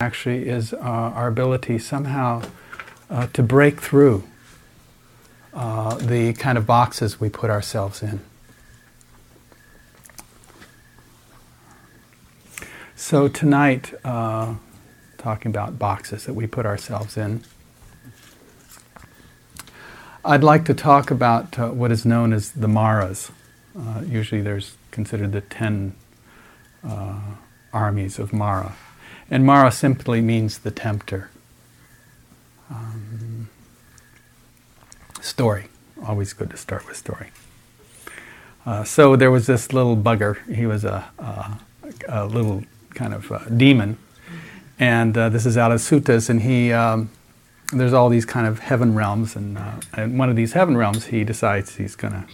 actually is uh, our ability somehow uh, to break through uh, the kind of boxes we put ourselves in. So, tonight, uh, talking about boxes that we put ourselves in, I'd like to talk about uh, what is known as the Maras. Uh, usually, there's considered the ten armies of Mara. And Mara simply means the tempter. Um, story. Always good to start with story. Uh, so there was this little bugger. He was a, a, a little kind of uh, demon. And uh, this is out of suttas. And he, um, there's all these kind of heaven realms. And uh, in one of these heaven realms, he decides he's going to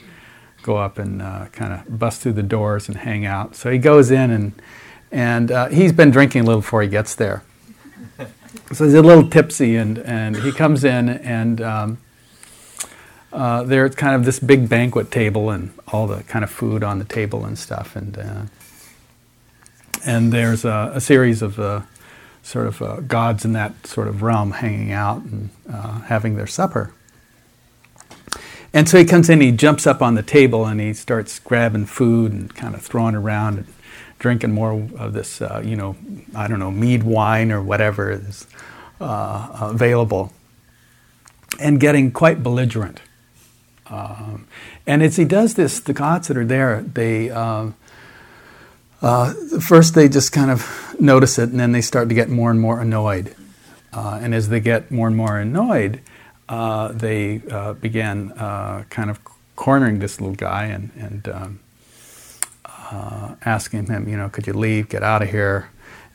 go up and uh, kind of bust through the doors and hang out. So he goes in and and uh, he's been drinking a little before he gets there. So he's a little tipsy, and, and he comes in, and um, uh, there's kind of this big banquet table and all the kind of food on the table and stuff, and uh, and there's a, a series of uh, sort of uh, gods in that sort of realm hanging out and uh, having their supper. And so he comes in, he jumps up on the table, and he starts grabbing food and kind of throwing around. And, drinking more of this, uh, you know, I don't know, mead wine or whatever is uh, available, and getting quite belligerent. Um, and as he does this, the gods that are there, they uh, uh first they just kind of notice it, and then they start to get more and more annoyed. Uh, and as they get more and more annoyed, uh, they begin kind of cornering this little guy and, and um, uh, asking him, you know, could you leave, get out of here?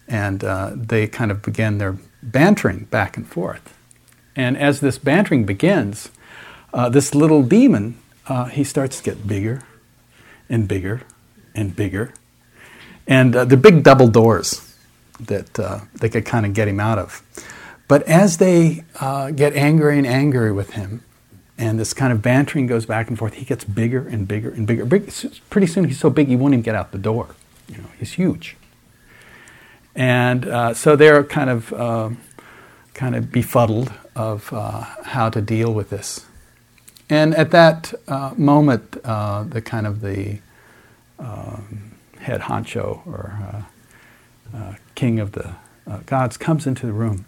And uh, they kind of begin their bantering back and forth. And as this bantering begins, uh, this little demon, uh, he starts to get bigger and bigger and bigger. And uh, the big double doors that uh, they could kind of get him out of. But as they get angry and angry with him, and this kind of bantering goes back and forth. He gets bigger and bigger and bigger. Big, pretty soon, he's so big he won't even get out the door. You know, he's huge. And uh, so they're kind of uh, kind of befuddled of uh, how to deal with this. And at that uh, moment, uh, the kind of the um, head honcho or uh, king of the gods comes into the room,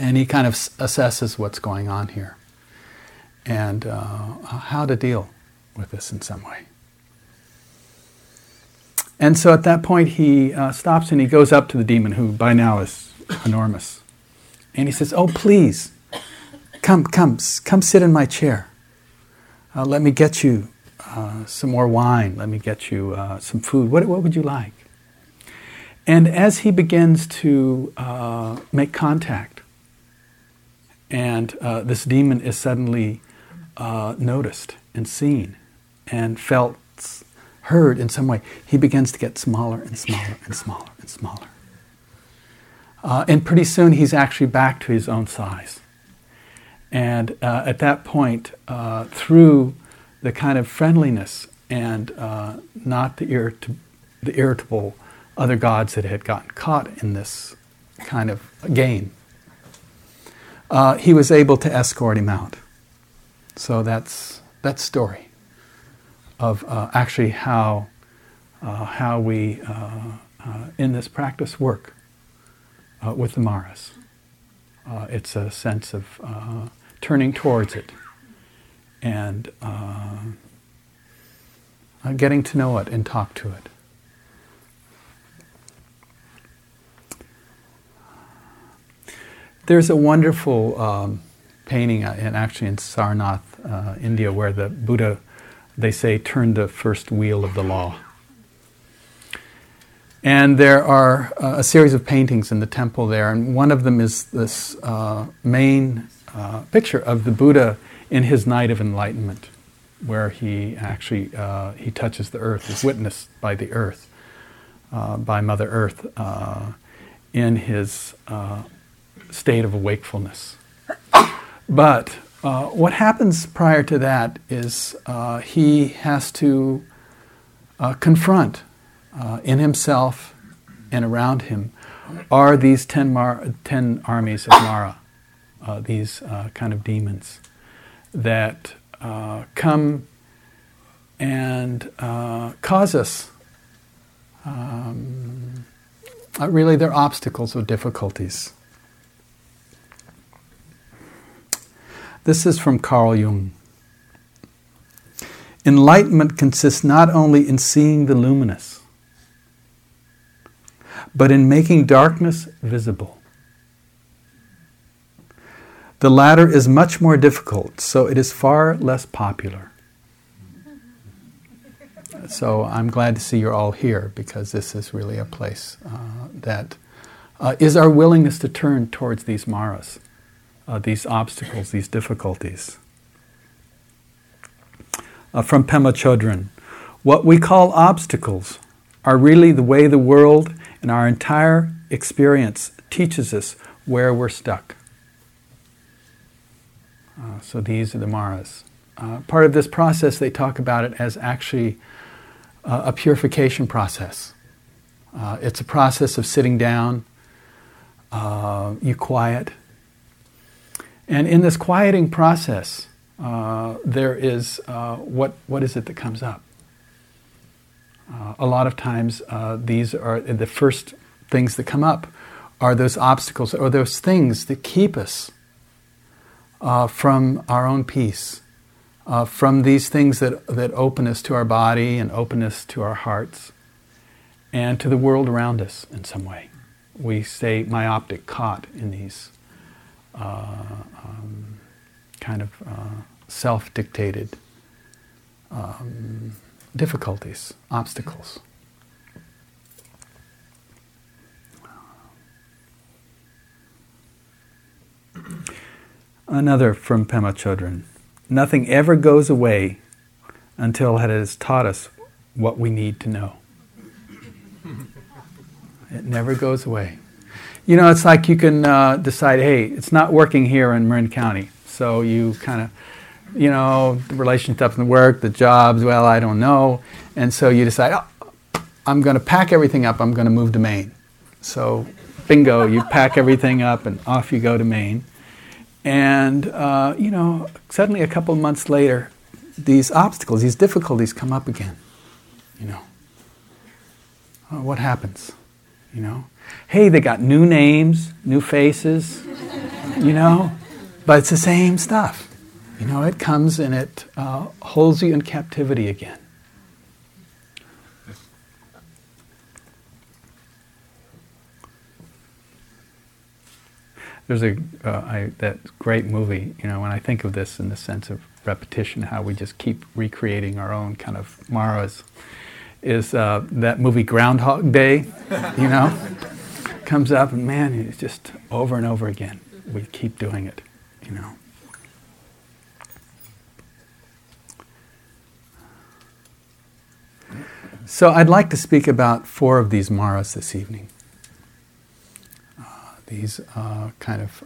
and he kind of assesses what's going on here and uh, how to deal with this in some way. And so at that point, he uh, stops and he goes up to the demon, who by now is enormous. And he says, Oh, please, come, come, come sit in my chair. Uh, let me get you uh, some more wine. Let me get you uh, some food. What, what would you like? And as he begins to uh, make contact, and this demon is suddenly uh, noticed and seen and felt heard in some way, he begins to get smaller and smaller and smaller and smaller. Uh, and pretty soon he's actually back to his own size. And uh, at that point, uh, through the kind of friendliness and uh, not the, irrit- the irritable other gods that had gotten caught in this kind of game, uh, he was able to escort him out. So that's that story of uh, actually how uh, how we uh, uh in this practice work uh, with the maras. It's a sense of turning towards it and getting to know it and talk to it. There's a wonderful um, painting, uh, and actually in Sarnath, uh, India, where the Buddha, they say, turned the first wheel of the law. And there are uh, a series of paintings in the temple there, and one of them is this uh, main uh, picture of the Buddha in his night of enlightenment, where he actually uh, he touches the earth, is witnessed by the earth, by Mother Earth, in his state of wakefulness. But uh, what happens prior to that is uh, he has to uh, confront uh, in himself and around him are these ten, Mar- ten armies of Mara, uh, these uh, kind of demons that come and cause us. Um, really, they're obstacles or difficulties. This is from Carl Jung. Enlightenment consists not only in seeing the luminous, but in making darkness visible. The latter is much more difficult, so it is far less popular. So I'm glad to see you're all here because this is really a place uh, that uh, is our willingness to turn towards these maras, uh, these obstacles, these difficulties. Uh, from Pema Chodron, what we call obstacles are really the way the world and our entire experience teaches us where we're stuck. Uh, so these are the maras. Uh, part of this process, they talk about it as actually uh, a purification process. Uh, it's a process of sitting down, uh, you quiet. And in this quieting process, uh, there is what, what is it that comes up? a lot of times, these are the first things that come up are those obstacles or those things that keep us uh, from our own peace, uh, from these things that, that open us to our body and open us to our hearts and to the world around us in some way. We stay myopic, caught in these uh, um, kind of uh, self dictated um, difficulties, obstacles. Another from Pema Chodron. Nothing ever goes away until it has taught us what we need to know. It never goes away. You know, it's like you can uh, decide, hey, it's not working here in Marin County. So you kind of, you know, the relationships and work, the jobs, well, I don't know. And so you decide, oh, I'm going to pack everything up, I'm going to move to Maine. So, bingo, you pack everything up and off you go to Maine. And, uh, you know, suddenly a couple months later, these obstacles, these difficulties come up again. You know, uh, what happens? You know, hey, they got new names, new faces, you know, but it's the same stuff. You know, it comes and it uh, holds you in captivity again. there's a uh, I, that great movie. You know, when I think of this in the sense of repetition, how we just keep recreating our own kind of maras, is uh, that movie Groundhog Day. You know, comes up and man, it's just over and over again. We keep doing it. You know. So I'd like to speak about four of these maras this evening these uh, kind of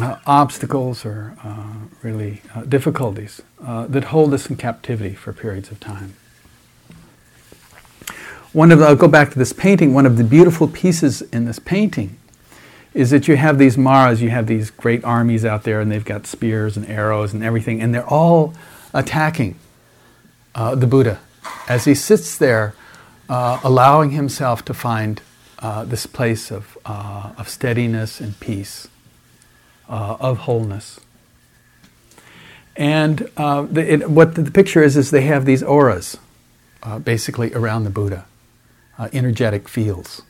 uh, uh, obstacles or uh, really uh, difficulties uh, that hold us in captivity for periods of time. One of the, I'll go back to this painting. One of the beautiful pieces in this painting is that you have these Maras, you have these great armies out there, and they've got spears and arrows and everything, and they're all attacking the Buddha as he sits there uh, allowing himself to find uh, this place of, uh, of steadiness and peace, uh, of wholeness. And uh, the, it, what the, picture is, is they have these auras uh, basically around the Buddha, energetic fields.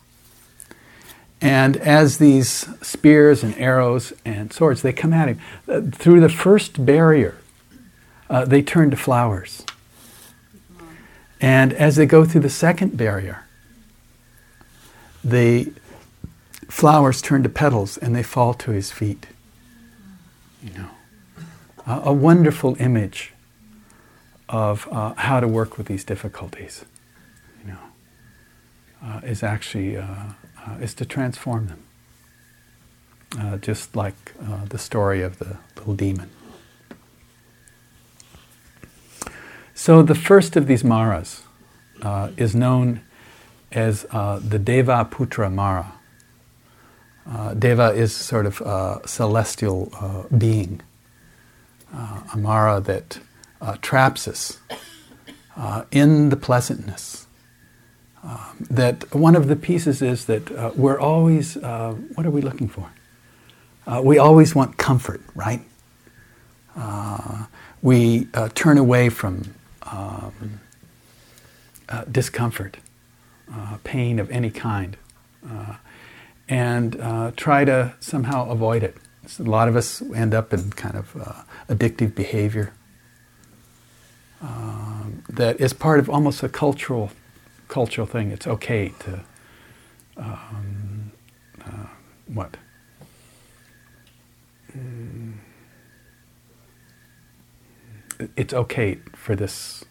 And as these spears and arrows and swords, they come at him, through the first barrier, they turn to flowers. And as they go through the second barrier, the flowers turn to petals and they fall to his feet. You know, uh, a wonderful image of uh, how to work with these difficulties. You know, uh, is actually uh, uh, is to transform them. Uh, just like the story of the little demon. So the first of these maras is known as the Deva Putra Mara. Uh, Deva is sort of a celestial uh, being, uh, a Mara that uh, traps us uh, in the pleasantness. Um, that one of the pieces is that we're always, what are we looking for? we always want comfort, right? we turn away from um, discomfort, pain of any kind and uh, try to somehow avoid it. So a lot of us end up in kind of uh, addictive behavior um, that is part of almost a cultural cultural thing. It's okay to um, uh, what. Mm. It's okay for this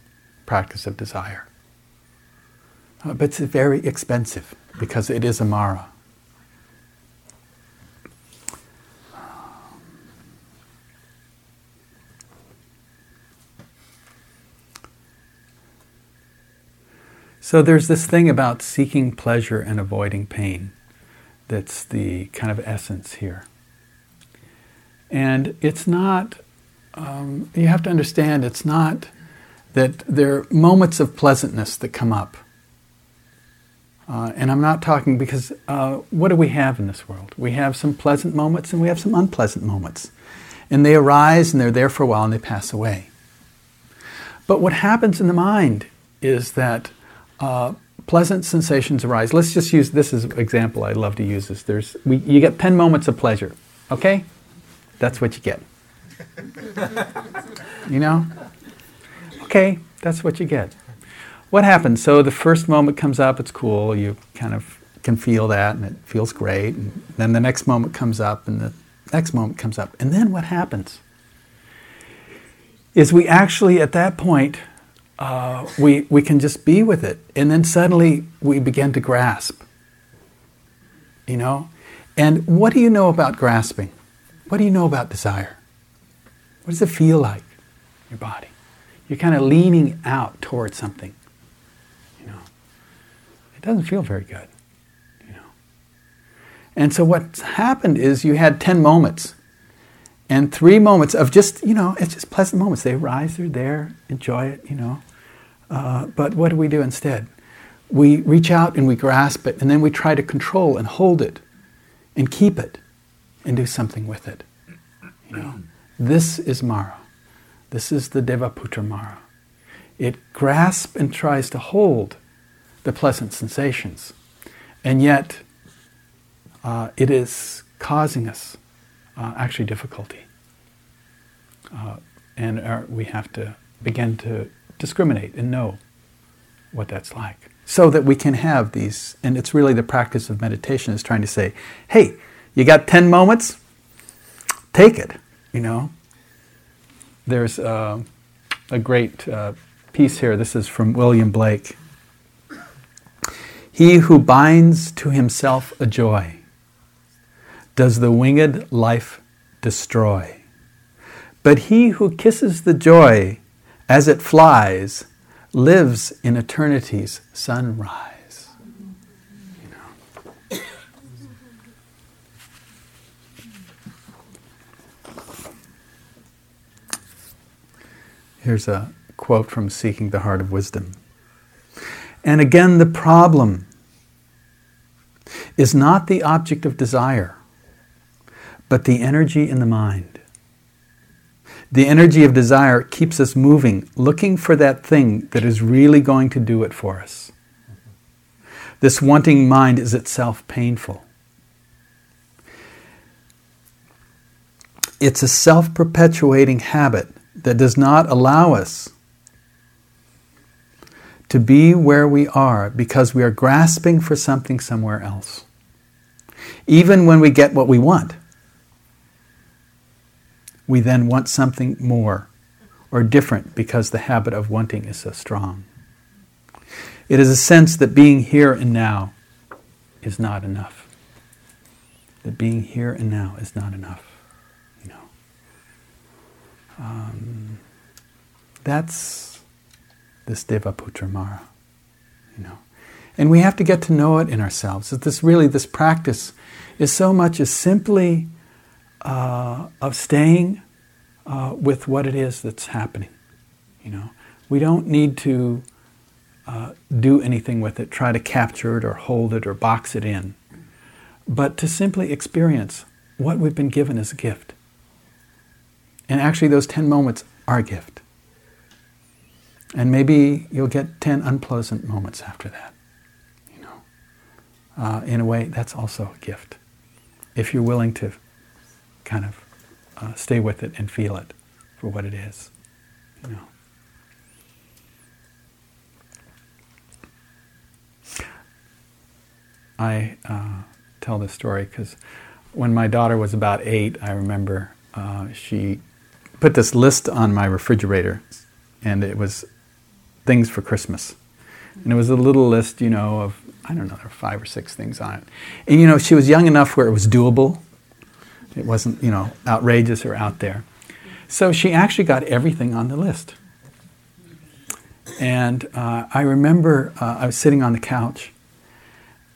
practice of desire. Uh, but it's very expensive because it is a Mara. So there's this thing about seeking pleasure and avoiding pain that's the kind of essence here. And it's not, um, you have to understand, it's not that there are moments of pleasantness that come up. Uh, and I'm not talking because uh, what do we have in this world? We have some pleasant moments and we have some unpleasant moments. And they arise and they're there for a while and they pass away. But what happens in the mind is that uh, pleasant sensations arise. Let's just use this as an example. I love to use this. There's, we, you get 10 moments of pleasure, okay? That's what you get. you know? Okay, that's what you get. What happens? So the first moment comes up, it's cool, you kind of can feel that and it feels great. And then the next moment comes up and the next moment comes up. And then what happens? Is we actually, at that point, uh, we, we can just be with it. And then suddenly we begin to grasp. You know? And what do you know about grasping? What do you know about desire? What does it feel like your body? You're kind of leaning out towards something. You know? It doesn't feel very good. You know? And so what's happened is you had 10 moments and three moments of just, you know, it's just pleasant moments. They rise they're there, enjoy it, you know. Uh, but what do we do instead? We reach out and we grasp it, and then we try to control and hold it and keep it and do something with it. You know, this is Mara. This is the Devaputra Mara. It grasps and tries to hold the pleasant sensations, and yet uh, it is causing us uh, actually difficulty. Uh, and our, we have to begin to discriminate and know what that's like. So that we can have these and it's really the practice of meditation is trying to say hey you got 10 moments? Take it you know? There's uh, a great uh, piece here. This is from william blake. He who binds to himself a joy does the winged life destroy. But he who kisses the joy as it flies lives in eternity's sunrise. Here's a quote from Seeking the Heart of Wisdom. And again, the problem is not the object of desire but the energy in the mind. The energy of desire keeps us moving, looking for that thing that is really going to do it for us. This wanting mind is itself painful. It's a self perpetuating habit that does not allow us to be where we are because we are grasping for something somewhere else. Even when we get what we want, we then want something more or different because the habit of wanting is so strong. It is a sense that being here and now is not enough. That being here and now is not enough. You know, um, that's this Devaputra Mara. You know, And we have to get to know it in ourselves. That this really, this practice is so much as simply uh, of staying uh, with what it is that's happening. You know, we don't need to uh, do anything with it, try to capture it or hold it or box it in, but to simply experience what we've been given as a gift. And actually, those 10 moments are a gift. And maybe you'll get 10 unpleasant moments after that. You know, uh, in a way, that's also a gift. If you're willing to kind of uh, stay with it and feel it for what it is. You know. I uh, tell this story because when my daughter was about eight, I remember uh, she put this list on my refrigerator, and it was things for Christmas. And it was a little list, you know, of, I don't know, there were five or six things on it. And, you know, she was young enough where it was doable. It wasn't, you know, outrageous or out there. So she actually got everything on the list. And uh, I remember uh, I was sitting on the couch,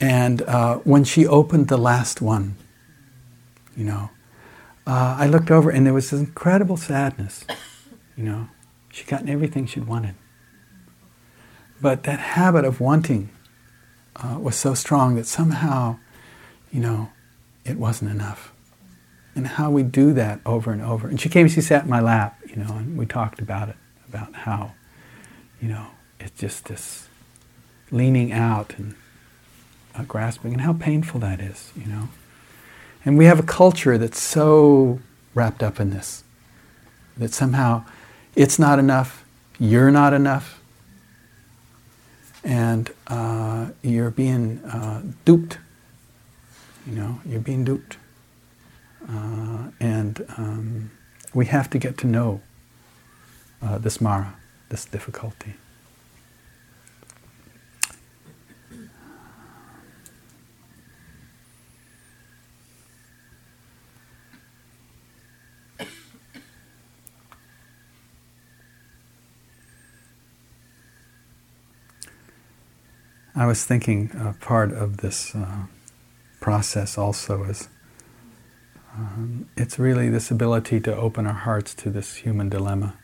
and uh, when she opened the last one, you know, uh, I looked over and there was this incredible sadness. You know, she'd gotten everything she'd wanted. But that habit of wanting uh, was so strong that somehow, you know, it wasn't enough and how we do that over and over. And she came, she sat in my lap, you know, and we talked about it, about how, you know, it's just this leaning out and uh, grasping, and how painful that is, you know. And we have a culture that's so wrapped up in this that somehow it's not enough, you're not enough, and uh, you're being uh, duped. You know, you're being duped. Uh, and um, we have to get to know uh, this Mara, this difficulty. I was thinking uh, part of this uh, process also is um, it's really this ability to open our hearts to this human dilemma.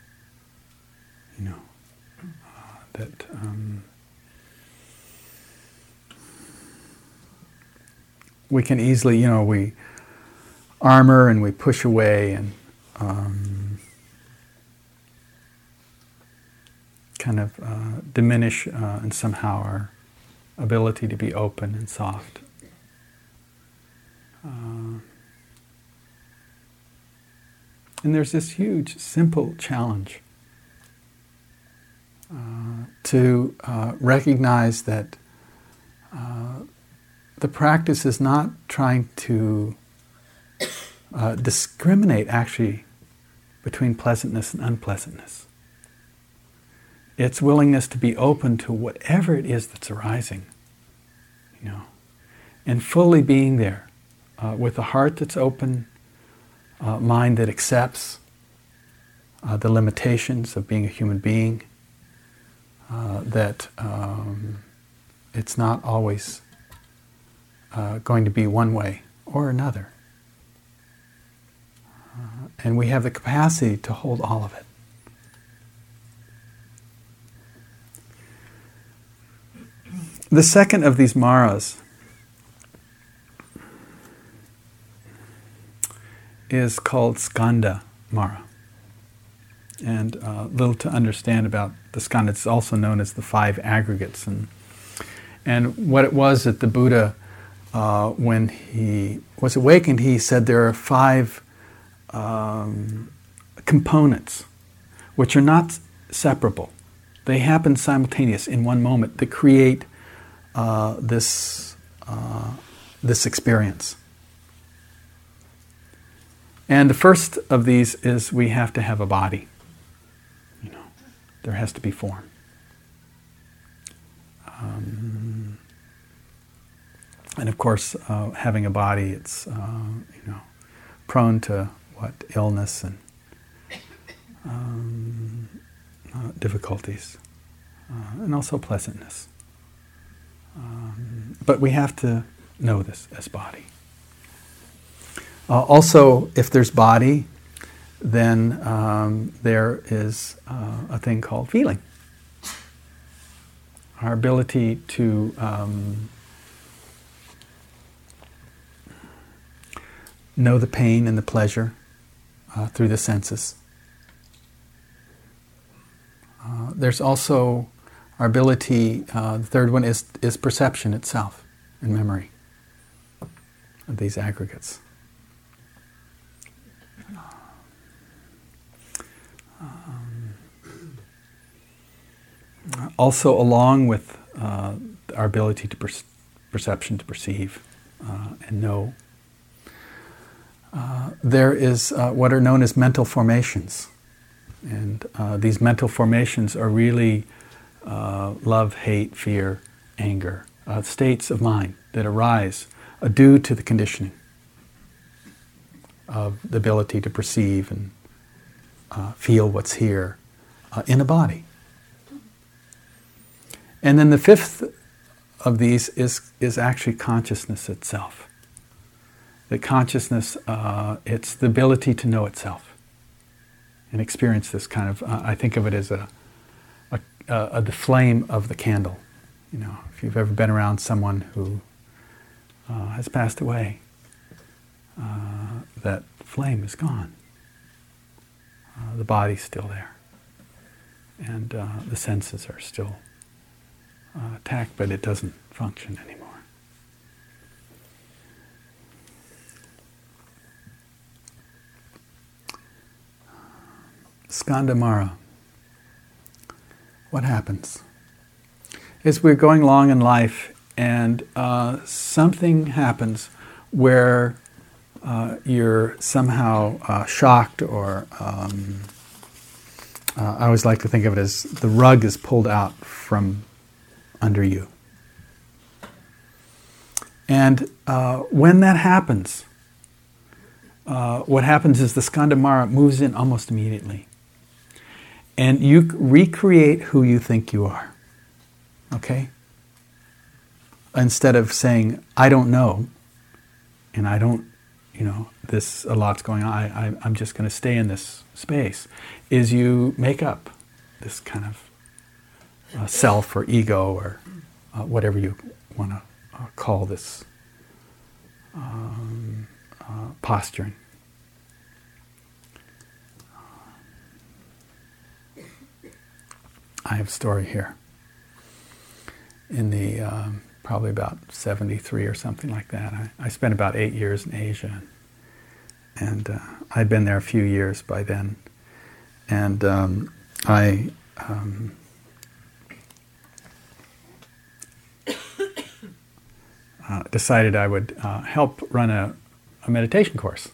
You know, uh, that um, we can easily, you know, we armor and we push away and um, kind of uh, diminish uh, and somehow our ability to be open and soft. Uh, and there's this huge, simple challenge uh, to uh, recognize that uh, the practice is not trying to uh, discriminate actually between pleasantness and unpleasantness. It's willingness to be open to whatever it is that's arising, you know, and fully being there uh, with a heart that's open uh, mind that accepts uh, the limitations of being a human being, uh, that um, it's not always uh, going to be one way or another. Uh, and we have the capacity to hold all of it. The second of these maras is called Skandha Mara. And uh, little to understand about the skandha, it's also known as the five aggregates. And, and what it was that the Buddha, uh, when he was awakened, he said there are five um, components which are not separable. They happen simultaneous in one moment to create uh, this, uh, this experience. And the first of these is we have to have a body. You know, there has to be form. Um, and of course, uh, having a body, it's uh, you know prone to what illness and um, uh, difficulties, uh, and also pleasantness. Um, but we have to know this as body. Uh, also, if there's body, then um, there is uh, a thing called feeling. Our ability to um, know the pain and the pleasure uh, through the senses. Uh, there's also our ability, uh, the third one is, is perception itself and memory of these aggregates. Also, along with uh, our ability to per- perception to perceive uh, and know, uh, there is uh, what are known as mental formations. And uh, these mental formations are really uh, love, hate, fear, anger, states of mind that arise due to the conditioning of the ability to perceive and feel what's here in a body. And then the fifth of these is, is actually consciousness itself. That consciousness, it's the ability to know itself and experience this kind of, uh, I think of it as a, a, a, the flame of the candle. You know, if you've ever been around someone who uh, has passed away, uh, that flame is gone. Uh, the body's still there. And uh, the senses are still uh, attacked, but it doesn't function anymore. Skandhamara. What happens? Is we're going along in life and uh, something happens where uh, you're somehow uh, shocked or um, uh, I always like to think of it as the rug is pulled out from under you. And uh, when that happens, uh, what happens is the skandhamara moves in almost immediately and you recreate who you think you are. Okay? Instead of saying, I don't know, and I don't, you know, this, a lot's going on, I, I, I'm just going to stay in this space, is you make up this kind of uh, self or ego or uh, whatever you want to uh, call this um, uh, posturing. I have a story here. In the um, probably about 73 or something like that, I, I, spent about eight years in Asia. And uh, I'd been there a few years by then. And um, I um, uh, decided I would uh, help run a, a, meditation course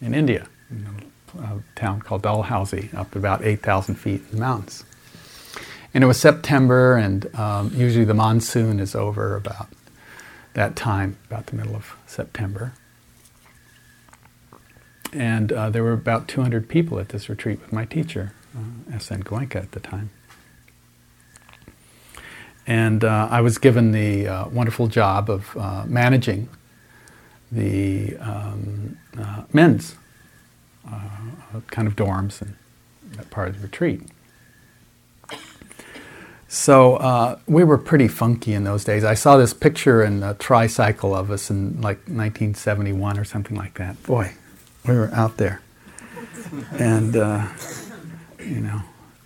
in India, in a, a town called Dalhousie, up about 8,000 feet in the mountains. And it was September, and um, usually the monsoon is over about that time, about the middle of September. And uh, there were about 200 people at this retreat with my teacher, uh, S.N. Goenka at the time. And uh, I was given the uh, wonderful job of uh, managing the um, uh, men's kind of dorms and that part of the retreat. So uh, we were pretty funky in those days. I saw this picture in a tricycle of us in like 1971 or something like that. Boy, we were out there. And, uh, you know,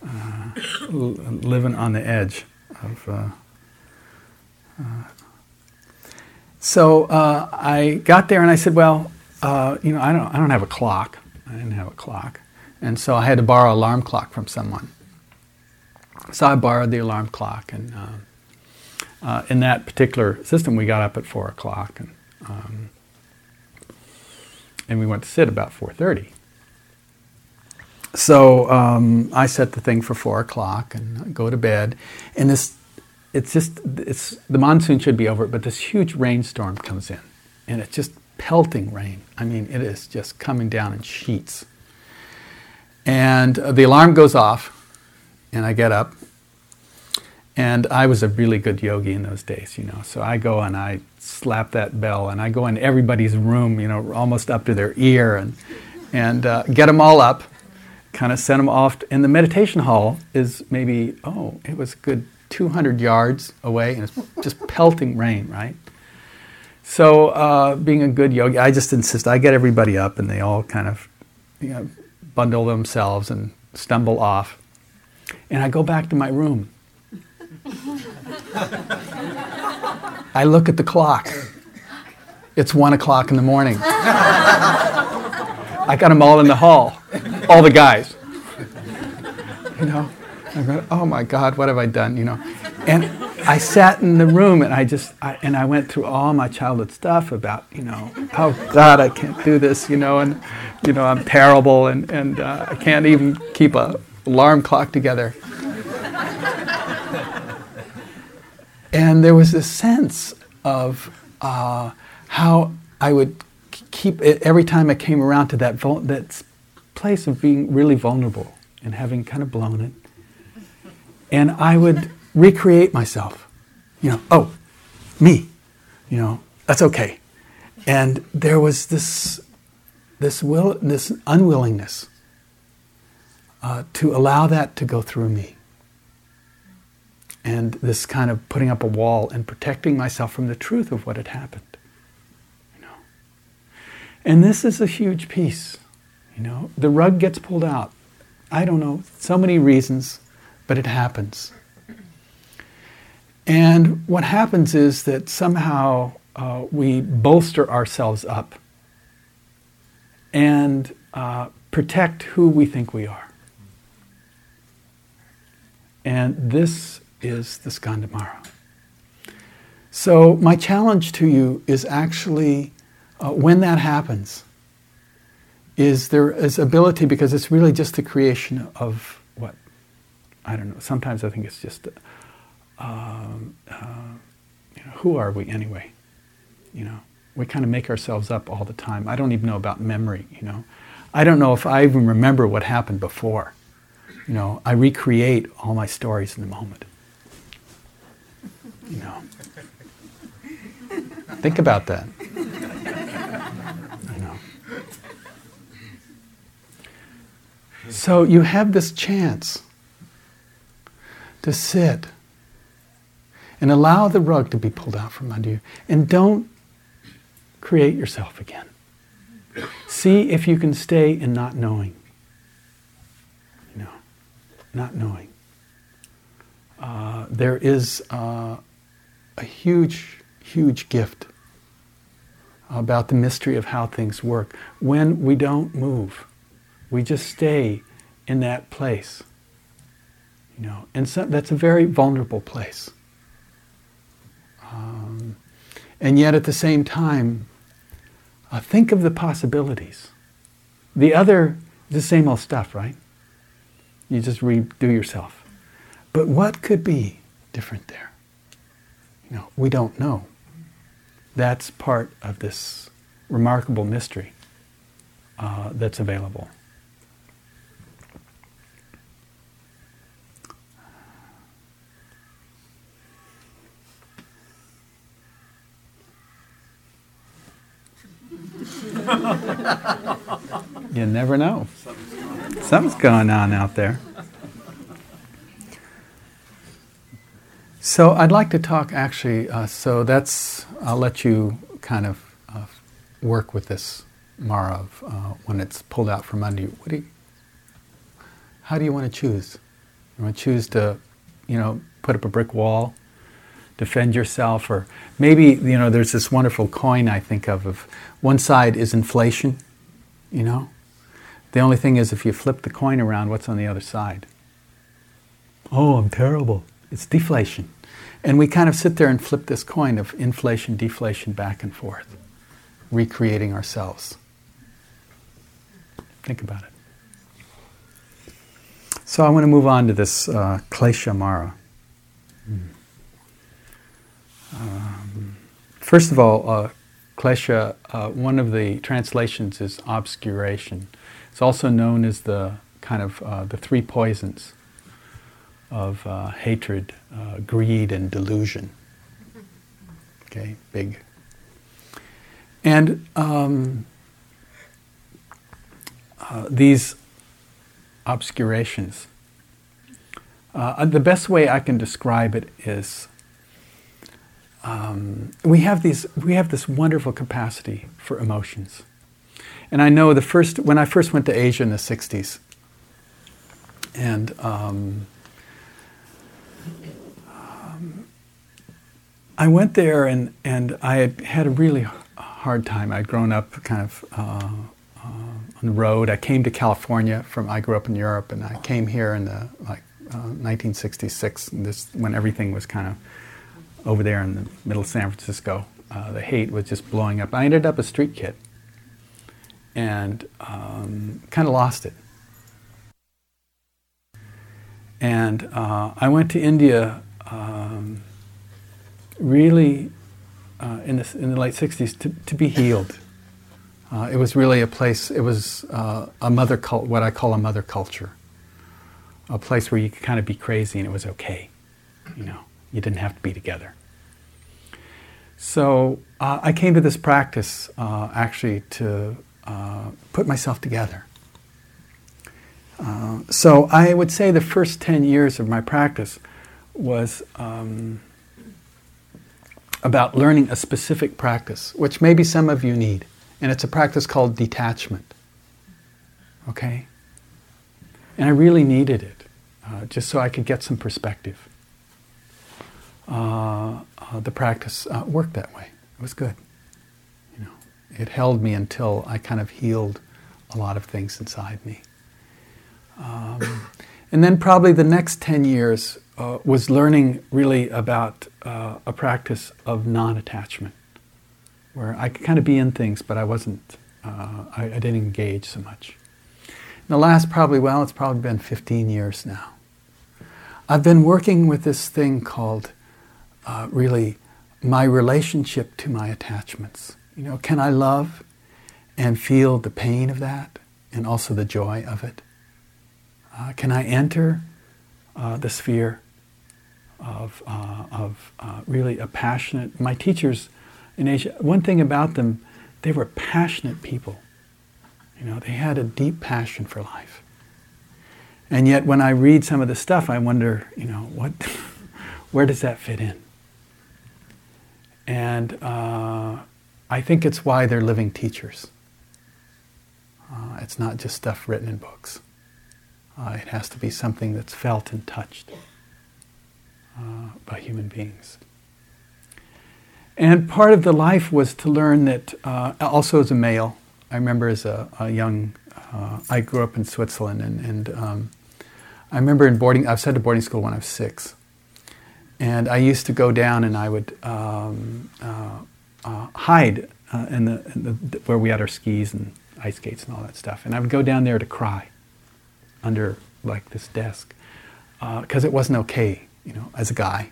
uh, living on the edge of. Uh, uh, so uh, I got there and I said, well, you know, I don't, I don't have a clock. I didn't have a clock. And so I had to borrow an alarm clock from someone. So I borrowed the alarm clock, and uh, uh, in that particular system, we got up at four o'clock, and um, and we went to sit about four thirty. So um, I set the thing for four o'clock and go to bed, and this it's just it's the monsoon should be over, but this huge rainstorm comes in, and it's just pelting rain. I mean, it is just coming down in sheets. And the alarm goes off, and I get up And I was a really good yogi in those days, you know. So I go and I slap that bell and I go in everybody's room, you know, almost up to their ear and, and uh, get them all up, kind of sent them off. And the meditation hall is maybe, oh, it was a good 200 yards away and it's just pelting rain, right? So, uh, being a good yogi, I just insist. I get everybody up, and they all kind of, you know, bundle themselves and stumble off. And I go back to my room. I look at the clock. It's one o'clock in the morning. I got them all in the hall, all the guys. You know, I go, oh my God, what have I done? You know, and I sat in the room and I just, I, and I went through all my childhood stuff about, you know, oh God, I can't do this, you know, and, you know, I'm terrible and, and uh, I can't even keep a alarm clock together. and there was this sense of uh, how I would keep it every time I came around to that, vul- that place of being really vulnerable and having kind of blown it. And I would recreate myself. You know, oh, me. You know, that's okay. And there was this, this will, this unwillingness uh, to allow that to go through me. And this kind of putting up a wall and protecting myself from the truth of what had happened. And this is a huge piece. You know, the rug gets pulled out. I don't know, so many reasons, but it happens. And what happens is that somehow uh, we bolster ourselves up and uh, protect who we think we are. And this is the Skandhamara. So, my challenge to you is actually uh, when that happens, is there is ability because it's really just the creation of what? I don't know. Sometimes I think it's just um, uh, you know, who are we anyway? You know, we kind of make ourselves up all the time. I don't even know about memory. You know, I don't know if I even remember what happened before. You know, I recreate all my stories in the moment. You know, think about that. You know. So you have this chance to sit and allow the rug to be pulled out from under you. And don't create yourself again. See if you can stay in not knowing. You know, not knowing. Uh, there is uh, a huge, huge gift about the mystery of how things work. When we don't move, we just stay in that place. You know, and so, that's a very vulnerable place. Um, and yet at the same time, uh, think of the possibilities. The other, the same old stuff, right? You just redo yourself. But what could be different there? You know, we don't know. That's part of this remarkable mystery uh, that's available. You never know. Something's going on out there. So I'd like to talk actually. Uh, so that's I'll let you kind of uh, work with this Mara uh, when it's pulled out from under you. What do you, how do you want to choose? You want to choose to, you know, put up a brick wall defend yourself or maybe you know there's this wonderful coin i think of of one side is inflation you know? The only thing is if you flip the coin around what's on the other side? Oh i'm terrible. It's deflation. And we kind of sit there and flip this coin of inflation deflation back and forth recreating ourselves. Think about it. So i want to move on to this uh, klesha mara. Mm. Um, first of all, uh, klesha, uh, one of the translations is obscuration. It's also known as the kind of uh, the three poisons. of uh, hatred, uh, greed, and delusion. Okay, big. And um, uh, these obscurations, the best way I can describe it is um, we have these we have this wonderful capacity for emotions. And I know the first when I first went to Asia in the '60s, and um, um, I went there and and I had a really hard time. I'd grown up kind of. Uh, uh, on the road, I came to California from. I grew up in Europe, and I came here in the like uh, 1966. This when everything was kind of over there in the middle of San Francisco. Uh, the Haight was just blowing up. I ended up a street kid and um, kind of lost it. And uh, I went to India um, really uh, in, the, in the late 60s to, to be healed. Uh, it was really a place, it was uh, a mother cult, what I call a mother culture. A place where you could kind of be crazy and it was okay, you know. You didn't have to be together. So uh, I came to this practice uh, actually to uh, put myself together. Uh, so I would say the first 10 years of my practice was um, about learning a specific practice, which maybe some of you need. And it's a practice called detachment. Okay? And I really needed it, uh, just so I could get some perspective uh, uh, the practice uh, worked that way. It was good. You know, it held me until I kind of healed a lot of things inside me. Um, and then probably the next 10 years uh, was learning really about uh, a practice of non-attachment, where I could kind of be in things, but I wasn't, uh, I, I didn't engage so much. In the last probably, well, it's probably been 15 years now. I've been working with this thing called uh, really my relationship to my attachments. You know, can I love and feel the pain of that and also the joy of it? Uh, can I enter uh, the sphere of, uh, of uh, really a passionate, my teachers in Asia, one thing about them, they were passionate people. You know, they had a deep passion for life. And yet when I read some of the stuff, I wonder, you know, what, where does that fit in? And uh, I think it's why they're living teachers. Uh, it's not just stuff written in books. Uh, it has to be something that's felt and touched uh, by human beings. And part of the life was to learn that, uh, also as a male, I remember as a, a young, uh, I grew up in Switzerland, and, and um, I remember in boarding, I've said to boarding school when I was six. And I used to go down and I would um, uh, uh, hide uh, in, the, in, the, where we had our skis and ice skates and all that stuff. And I would go down there to cry under like this desk because uh, it wasn't okay, you know, as a guy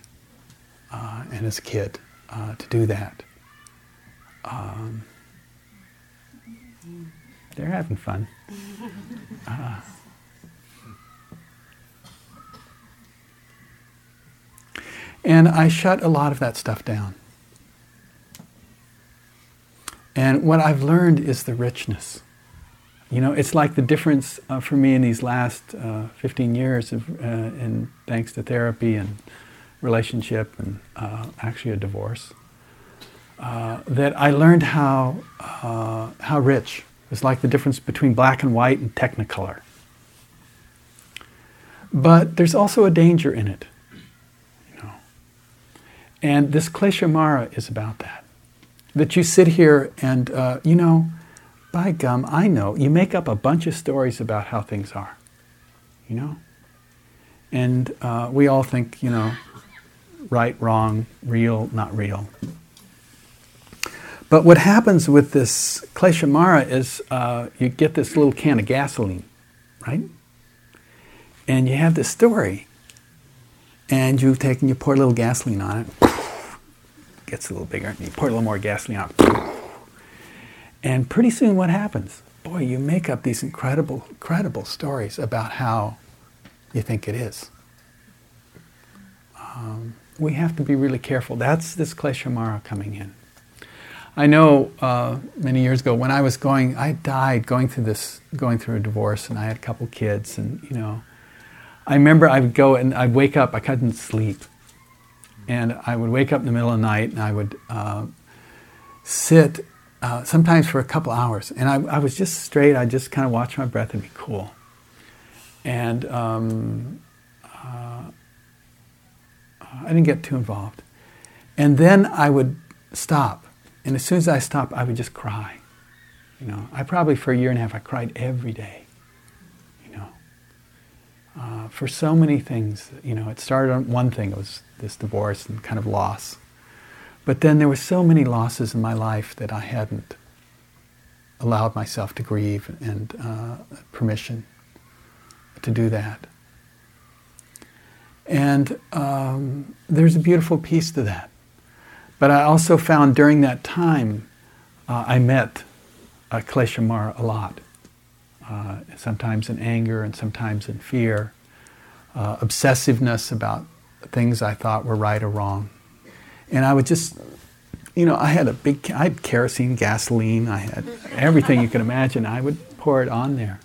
uh, and as a kid uh, to do that. Um, they're having fun. And I shut a lot of that stuff down. And what I've learned is the richness. You know, it's like the difference uh, for me in these last uh, 15 years of, uh, in thanks to therapy and relationship and uh, actually a divorce, uh, that I learned how, uh, how rich. It's like the difference between black and white and technicolor. But there's also a danger in it. And this Kleshamara is about that. That you sit here and, uh, you know, by gum, I know, you make up a bunch of stories about how things are, you know? And uh, we all think, you know, right, wrong, real, not real. But what happens with this Kleshamara is uh, you get this little can of gasoline, right? And you have this story, and you've taken, you pour a little gasoline on it, gets a little bigger, and you pour a little more gasoline on And pretty soon what happens? Boy, you make up these incredible, incredible stories about how you think it is. um, we have to be really careful. That's this Klesha Mara coming in. I know uh, many years ago when I was going, I died going through this, going through a divorce, and I had a couple kids, and you know, I remember I would go and I'd wake up, I couldn't sleep, and I would wake up in the middle of the night, and I would uh, sit uh, sometimes for a couple hours, and I, I was just straight. I just kind of watch my breath and be cool, and um, uh, I didn't get too involved, and then I would stop and as soon as I stopped, I would just cry. You know, I probably for a year and a half I cried every day. You know, uh, for so many things. You know, it started on one thing. It was this divorce and kind of loss, but then there were so many losses in my life that I hadn't allowed myself to grieve and uh, permission to do that. And um, there's a beautiful piece to that. But I also found during that time, uh, I met uh, Kleshamara a lot. Uh, sometimes in anger and sometimes in fear, uh, obsessiveness about things I thought were right or wrong. And I would just, you know, I had a big, I had kerosene, gasoline, I had everything you can imagine. I would pour it on there.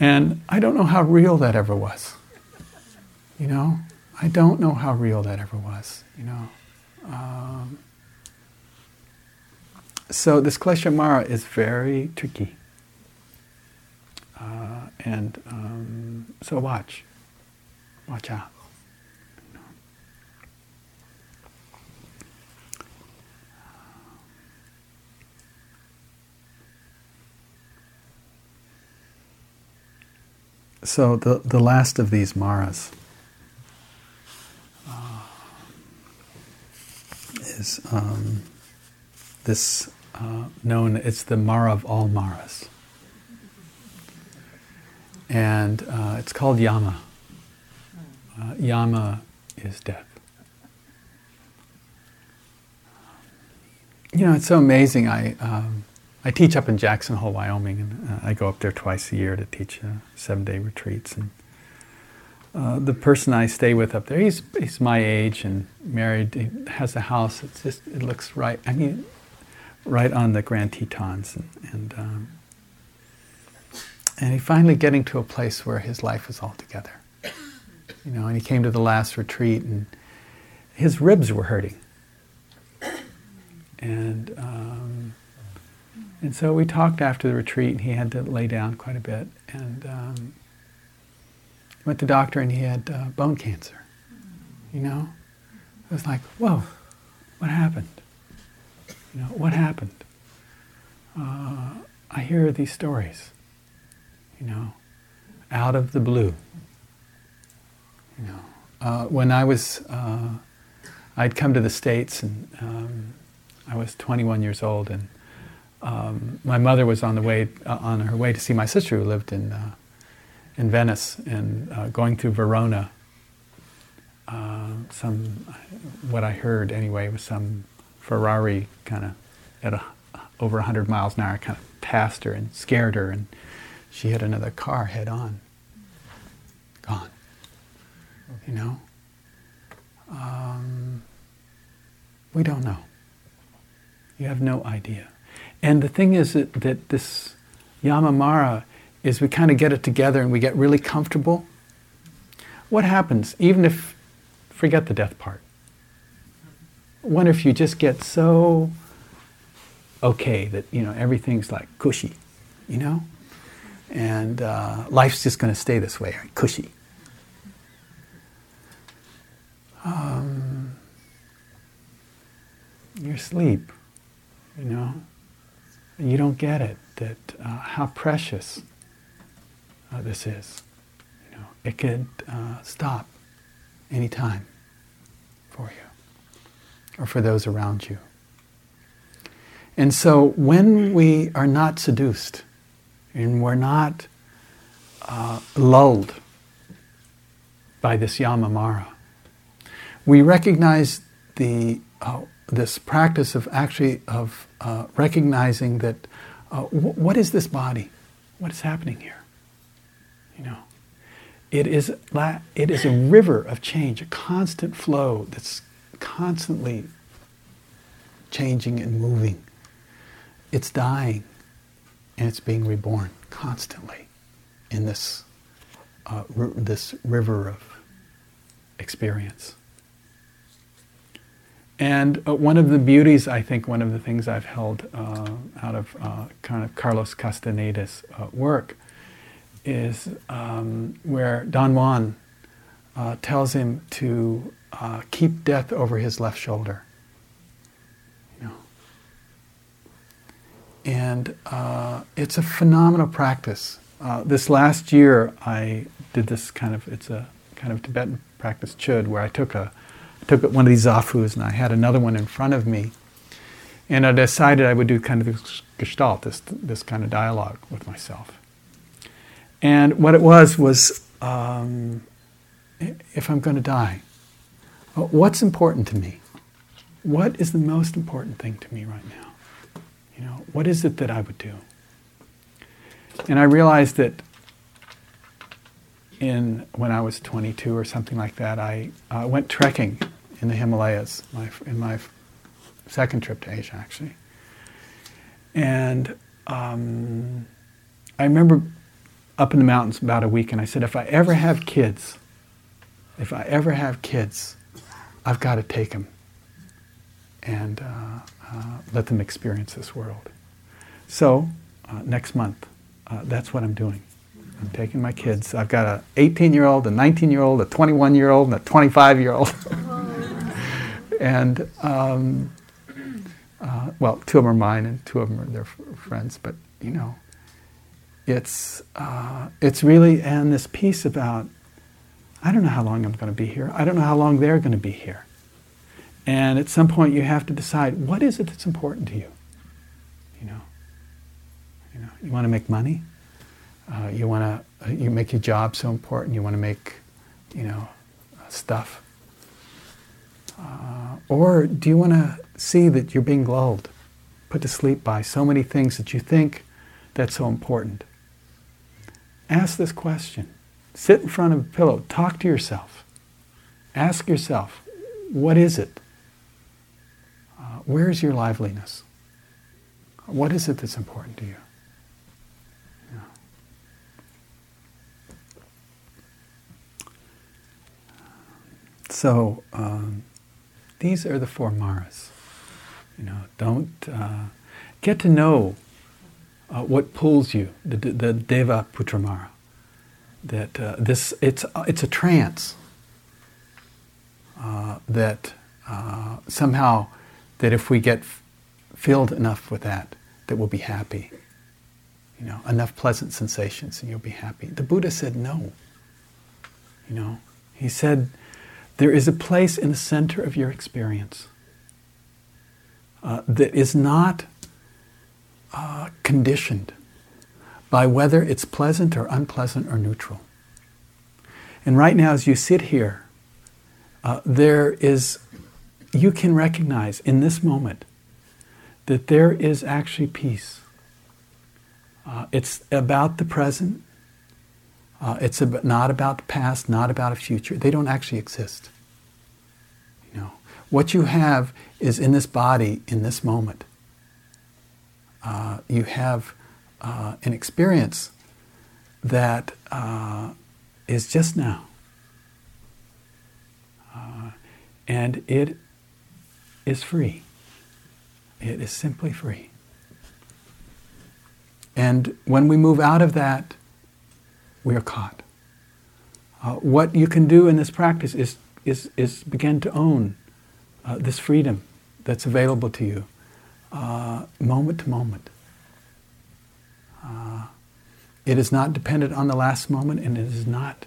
And I don't know how real that ever was. You know, I don't know how real that ever was, you know. Um, so this Klesha Mara is very tricky. Uh, and um, so watch. Watch out. So the, the last of these maras is um, this uh, known, it's the Mara of all Maras. And uh, it's called Yama. Uh, yama is death. You know, it's so amazing. I, um, I teach up in Jackson Hole, Wyoming, and uh, I go up there twice a year to teach uh, seven day retreats. And uh, the person I stay with up there, he's, he's my age and married, he has a house. It's just, it looks right, I mean, right on the Grand Tetons. And, and, um, and he finally getting to a place where his life is all together. You know, and he came to the last retreat and his ribs were hurting. And, um, and so we talked after the retreat and he had to lay down quite a bit. And, um, went to the doctor and he had uh, bone cancer. You know? It was like, whoa, what happened? You know, what happened? Uh, I hear these stories, you know, out of the blue. You know, uh, when I was, uh, I'd come to the States and um, I was 21 years old and um, my mother was on the way, uh, on her way to see my sister who lived in uh, in Venice and uh, going through Verona. Uh, some, what I heard anyway, was some Ferrari kind of at a, over 100 miles an hour kind of passed her and scared her, and she hit another car head on. Gone. You know? Um, we don't know. You have no idea. And the thing is that, that this Yamamara is we kind of get it together and we get really comfortable. What happens, even if, forget the death part, what if you just get so okay that, you know, everything's like cushy, you know? And uh, life's just going to stay this way, cushy. Your sleep, you know, you don't get it that uh, how precious uh, this is. You know, it could uh, stop any time for you or for those around you. And so when we are not seduced and we're not uh, lulled by this yamamara, we recognize the uh, this practice of actually of uh, recognizing that uh, w- what is this body? What is happening here? You know, it is, it is a river of change, a constant flow that's constantly changing and moving. It's dying and it's being reborn constantly in this, uh, r- this river of experience. And uh, one of the beauties, I think, one of the things I've held uh, out of uh, kind of Carlos Castaneda's uh, work is um, where Don Juan uh, tells him to uh, keep death over his left shoulder. You know. And it's a phenomenal practice. this last year, I did this kind of, it's a kind of Tibetan practice, chöd, where I took a took one of these zafus and I had another one in front of me. And I decided I would do kind of this gestalt, this, this kind of dialogue with myself. And what it was was um, if I'm going to die, what's important to me? What is the most important thing to me right now? You know, what is it that I would do? And I realized that in when I was 22 or something like that, I uh, went trekking in the Himalayas, my, in my second trip to Asia, actually. And um, I remember up in the mountains about a week, and I said, if I ever have kids, if I ever have kids, I've got to take them and uh, uh, let them experience this world. So, uh, next month, uh, that's what I'm doing. I'm taking my kids. I've got an 18 year old, a 19 year old, a 21 year old, and a 25 year old. And um, uh, well, two of them are mine, and two of them are their f- friends. But you know, it's uh, it's really and this piece about I don't know how long I'm going to be here. I don't know how long they're going to be here. And at some point, you have to decide what is it that's important to you. You know, you know, you want to make money. Uh, you want to uh, you make your job so important. You want to make, you know, stuff. Uh, or do you want to see that you're being lulled, put to sleep by so many things that you think that's so important? Ask this question. Sit in front of a pillow. Talk to yourself. Ask yourself, what is it? Uh, where is your liveliness? What is it that's important to you? So, um, these are the four maras. You know, don't uh, get to know uh, what pulls you. The, the Deva Putra Mara. That uh, this it's it's a trance. Uh, that uh, somehow that if we get f- filled enough with that, that we'll be happy. You know, enough pleasant sensations, and you'll be happy. The Buddha said no. You know, he said there is a place in the center of your experience uh, that is not uh, conditioned by whether it's pleasant or unpleasant or neutral. And right now, as you sit here, uh, there is, you can recognize in this moment that there is actually peace. Uh, it's about the present, uh, it's ab- not about the past, not about a future. They don't actually exist. You know, what you have is in this body, in this moment. Uh, you have uh, an experience that uh, is just now. Uh, and it is free. It is simply free. And when we move out of that, we are caught. Uh, what you can do in this practice is, is, is begin to own uh, this freedom that's available to you uh, moment to moment. Uh, it is not dependent on the last moment and it is not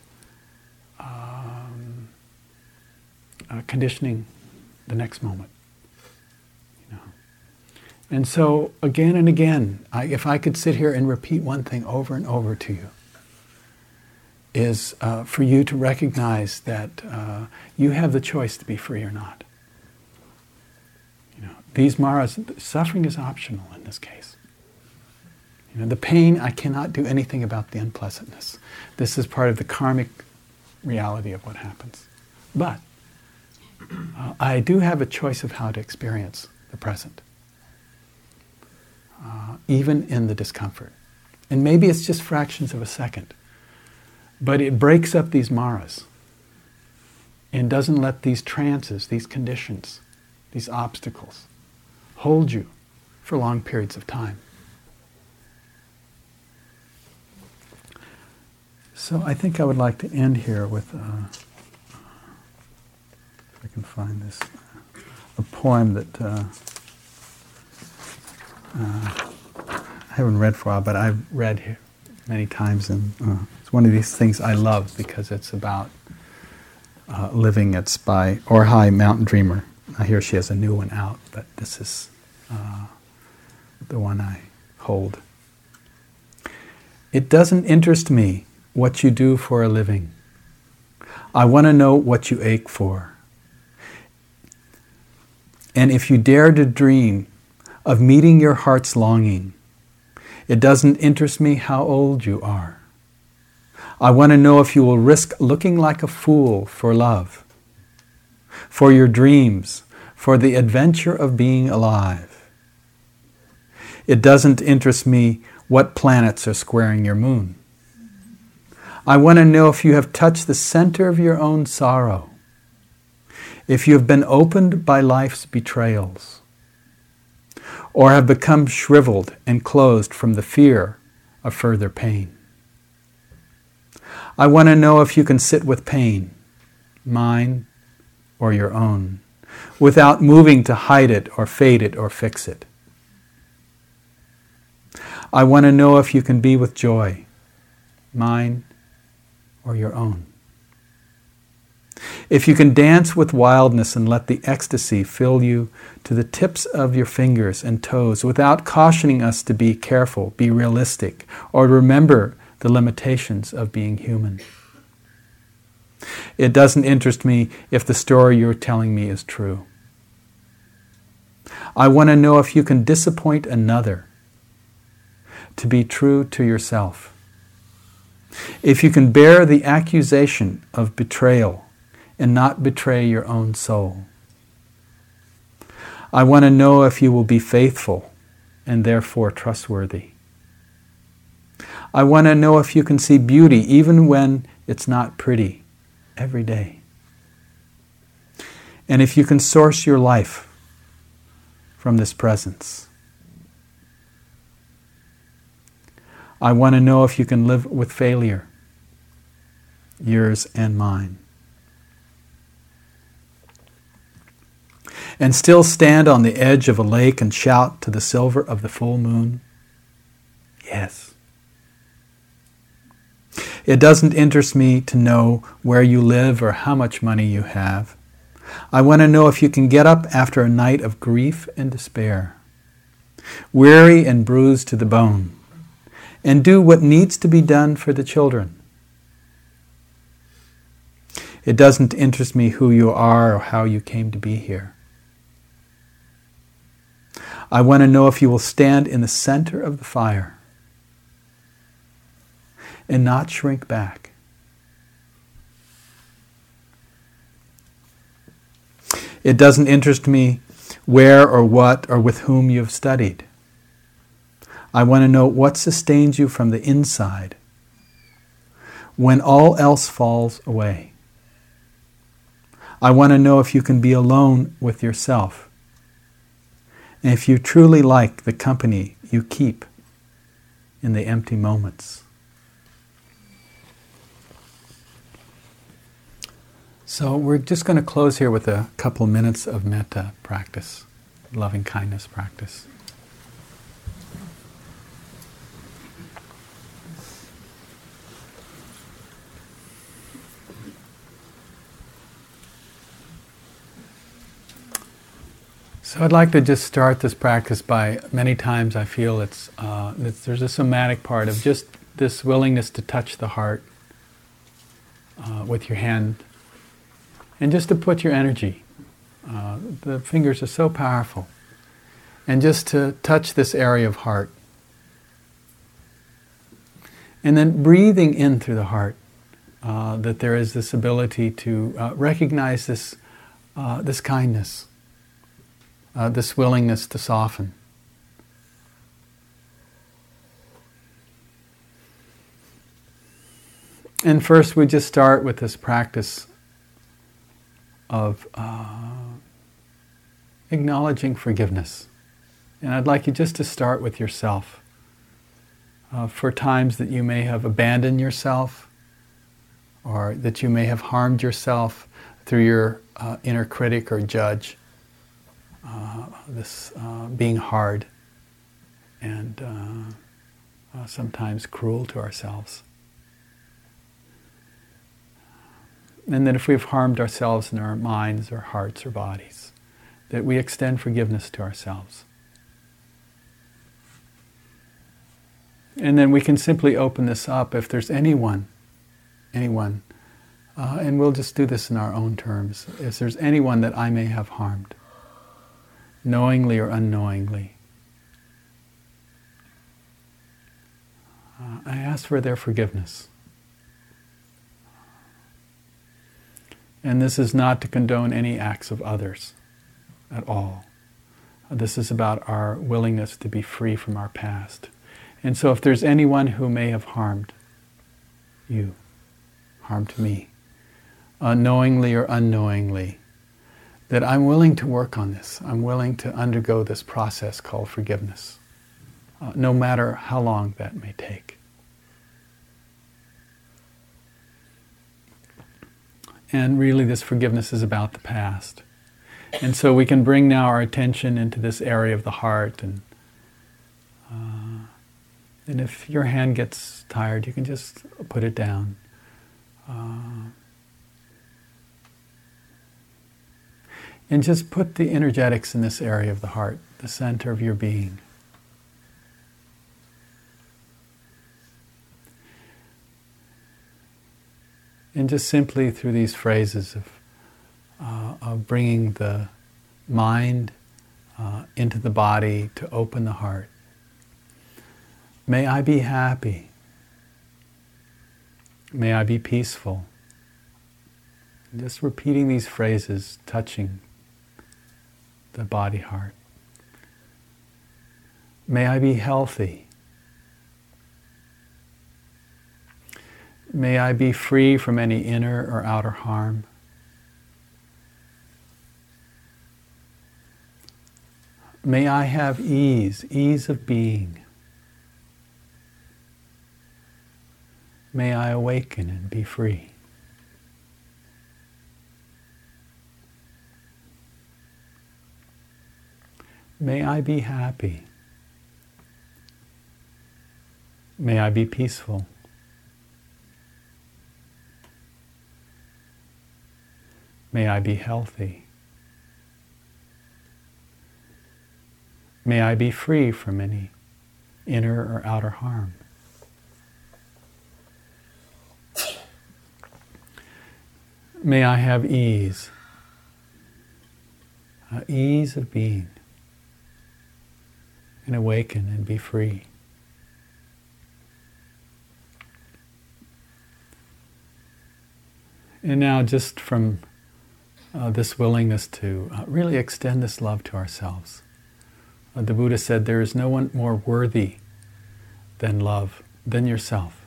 um, uh, conditioning the next moment. You know. And so, again and again, I, if I could sit here and repeat one thing over and over to you, is uh, for you to recognize that uh, you have the choice to be free or not. You know, these maras, suffering is optional in this case. You know, the pain, I cannot do anything about the unpleasantness. This is part of the karmic reality of what happens. But uh, I do have a choice of how to experience the present, uh, even in the discomfort. And maybe it's just fractions of a second, but it breaks up these maras and doesn't let these trances, these conditions, these obstacles hold you for long periods of time. So I think I would like to end here with, uh, if I can find this, a poem that uh, uh, I haven't read for a while, but I've read many times, and uh, one of these things I love because it's about uh, living. It's by Oriah Mountain Dreamer. I hear she has a new one out, but this is uh, the one I hold. It doesn't interest me what you do for a living. I want to know what you ache for. And if you dare to dream of meeting your heart's longing, it doesn't interest me how old you are. I want to know if you will risk looking like a fool for love, for your dreams, for the adventure of being alive. It doesn't interest me what planets are squaring your moon. I want to know if you have touched the center of your own sorrow, if you have been opened by life's betrayals, or have become shriveled and closed from the fear of further pain. I want to know if you can sit with pain, mine or your own, without moving to hide it or fade it or fix it. I want to know if you can be with joy, mine or your own. If you can dance with wildness and let the ecstasy fill you to the tips of your fingers and toes without cautioning us to be careful, be realistic, or remember the limitations of being human. It doesn't interest me if the story you're telling me is true. I want to know if you can disappoint another to be true to yourself. If you can bear the accusation of betrayal and not betray your own soul. I want to know if you will be faithful and therefore trustworthy. I want to know if you can see beauty even when it's not pretty every day. And if you can source your life from this presence. I want to know if you can live with failure, yours and mine. And still stand on the edge of a lake and shout to the silver of the full moon, Yes. It doesn't interest me to know where you live or how much money you have. I want to know if you can get up after a night of grief and despair, weary and bruised to the bone and do what needs to be done for the children. It doesn't interest me who you are or how you came to be here. I want to know if you will stand in the center of the fire and not shrink back. It doesn't interest me where or what or with whom you have studied. I want to know what sustains you from the inside when all else falls away. I want to know if you can be alone with yourself and if you truly like the company you keep in the empty moments. So, we're just going to close here with a couple minutes of metta practice, loving kindness practice. So I'd like to just start this practice by many times I feel it's, uh, it's there's a somatic part of just this willingness to touch the heart uh, with your hand and just to put your energy. Uh, the fingers are so powerful. And just to touch this area of heart. And then breathing in through the heart uh, that there is this ability to uh, recognize this, uh, this kindness, uh, this willingness to soften. And first, we just start with this practice of uh, acknowledging forgiveness. And I'd like you just to start with yourself. Uh, for times that you may have abandoned yourself, or that you may have harmed yourself through your uh, inner critic or judge, uh, this uh, being hard and uh, sometimes cruel to ourselves. And that if we've harmed ourselves in our minds or hearts or bodies, that we extend forgiveness to ourselves. And then we can simply open this up if there's anyone, anyone, uh, and we'll just do this in our own terms. If there's anyone that I may have harmed, knowingly or unknowingly, uh, I ask for their forgiveness. And this is not to condone any acts of others at all. This is about our willingness to be free from our past. And so, if there's anyone who may have harmed you, harmed me, unknowingly or unknowingly, that I'm willing to work on this. I'm willing to undergo this process called forgiveness, uh, no matter how long that may take. And really, this forgiveness is about the past. And so we can bring now our attention into this area of the heart. And, uh, and if your hand gets tired, you can just put it down. Uh, and just put the energetics in this area of the heart, the center of your being. And just simply through these phrases of, uh, of bringing the mind uh, into the body to open the heart. May I be happy. May I be peaceful. Just repeating these phrases, touching the body heart. May I be healthy. May I be free from any inner or outer harm. May I have ease, ease of being. May I awaken and be free. May I be happy. May I be peaceful. May I be healthy. May I be free from any inner or outer harm. May I have ease, uh, ease of being, and awaken and be free. And now, just from uh, this willingness to uh, really extend this love to ourselves. Uh, the Buddha said, There is no one more worthy than love, than yourself.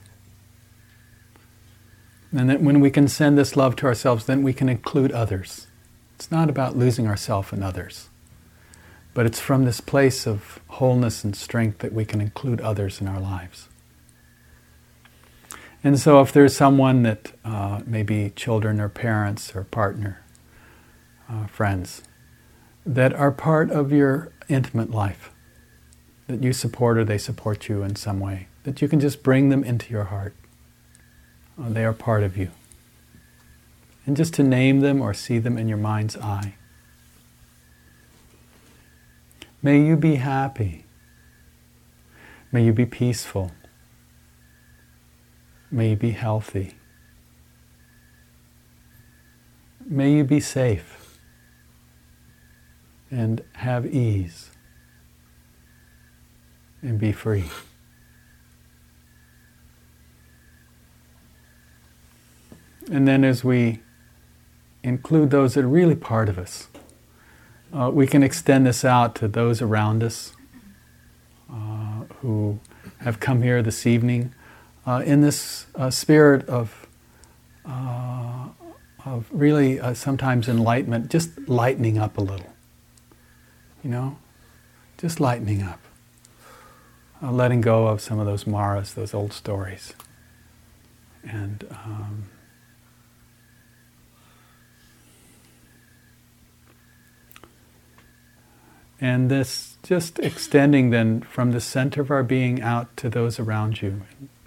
And that when we can send this love to ourselves, then we can include others. It's not about losing ourselves in others, but it's from this place of wholeness and strength that we can include others in our lives. And so, if there's someone that uh, maybe children or parents or partner uh, friends that are part of your intimate life, that you support or they support you in some way, that you can just bring them into your heart. Uh, they are part of you. And just to name them or see them in your mind's eye. May you be happy. May you be peaceful. May you be healthy. May you be safe and have ease and be free. And then as we include those that are really part of us, uh, we can extend this out to those around us uh, who have come here this evening uh, in this uh, spirit of, uh, of really uh, sometimes enlightenment, just lightening up a little. You know? Just lightening up. letting go of some of those maras, those old stories. And um, And this just extending then from the center of our being out to those around you,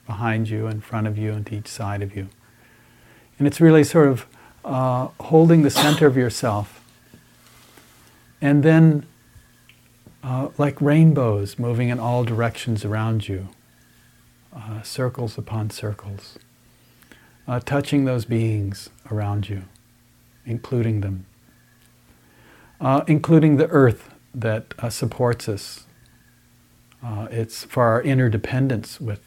behind you, in front of you, and to each side of you. And it's really sort of uh, holding the center of yourself. And then, uh, like rainbows moving in all directions around you, uh, circles upon circles, uh, touching those beings around you, including them, uh, including the earth that uh, supports us. Uh, it's for our interdependence with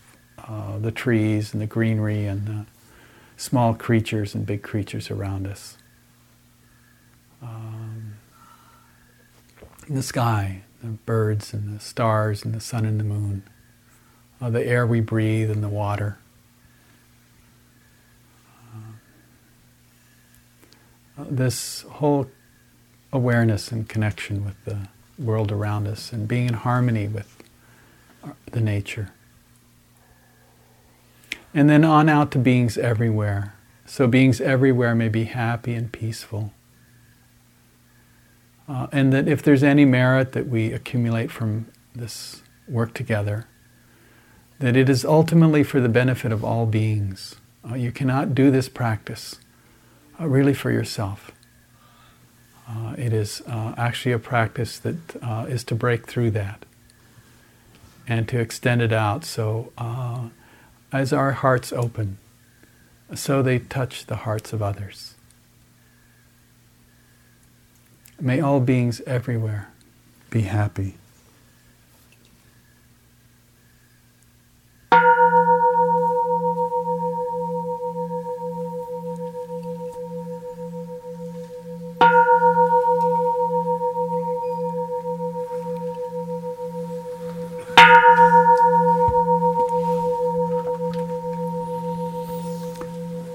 the trees and the greenery and the small creatures and big creatures around us. Um, the sky, the birds and the stars and the sun and the moon, uh, the air we breathe and the water. Uh, this whole awareness and connection with the world around us and being in harmony with the nature. And then on out to beings everywhere. So beings everywhere may be happy and peaceful. Uh, and that if there's any merit that we accumulate from this work together, that it is ultimately for the benefit of all beings. Uh, you cannot do this practice uh, really for yourself. Uh, it is uh, actually a practice that uh, is to break through that and to extend it out. So, as our hearts open, so they touch the hearts of others. May all beings everywhere be happy.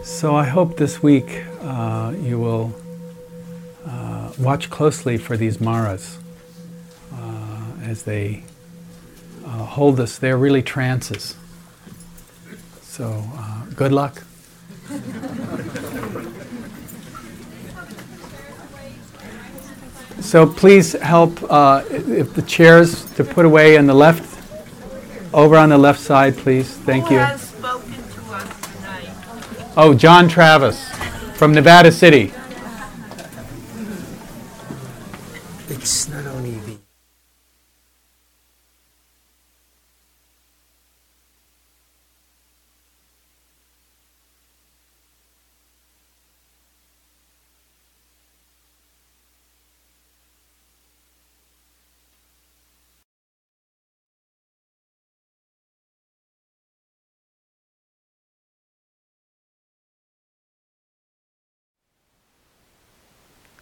So I hope this week watch closely for these maras uh, as they uh, hold us. They're really trances. So uh, good luck. So please help uh, if the chairs to put away on the left, over on the left side, please. Thank you. Oh, John Travis from Nevada City. It's not only the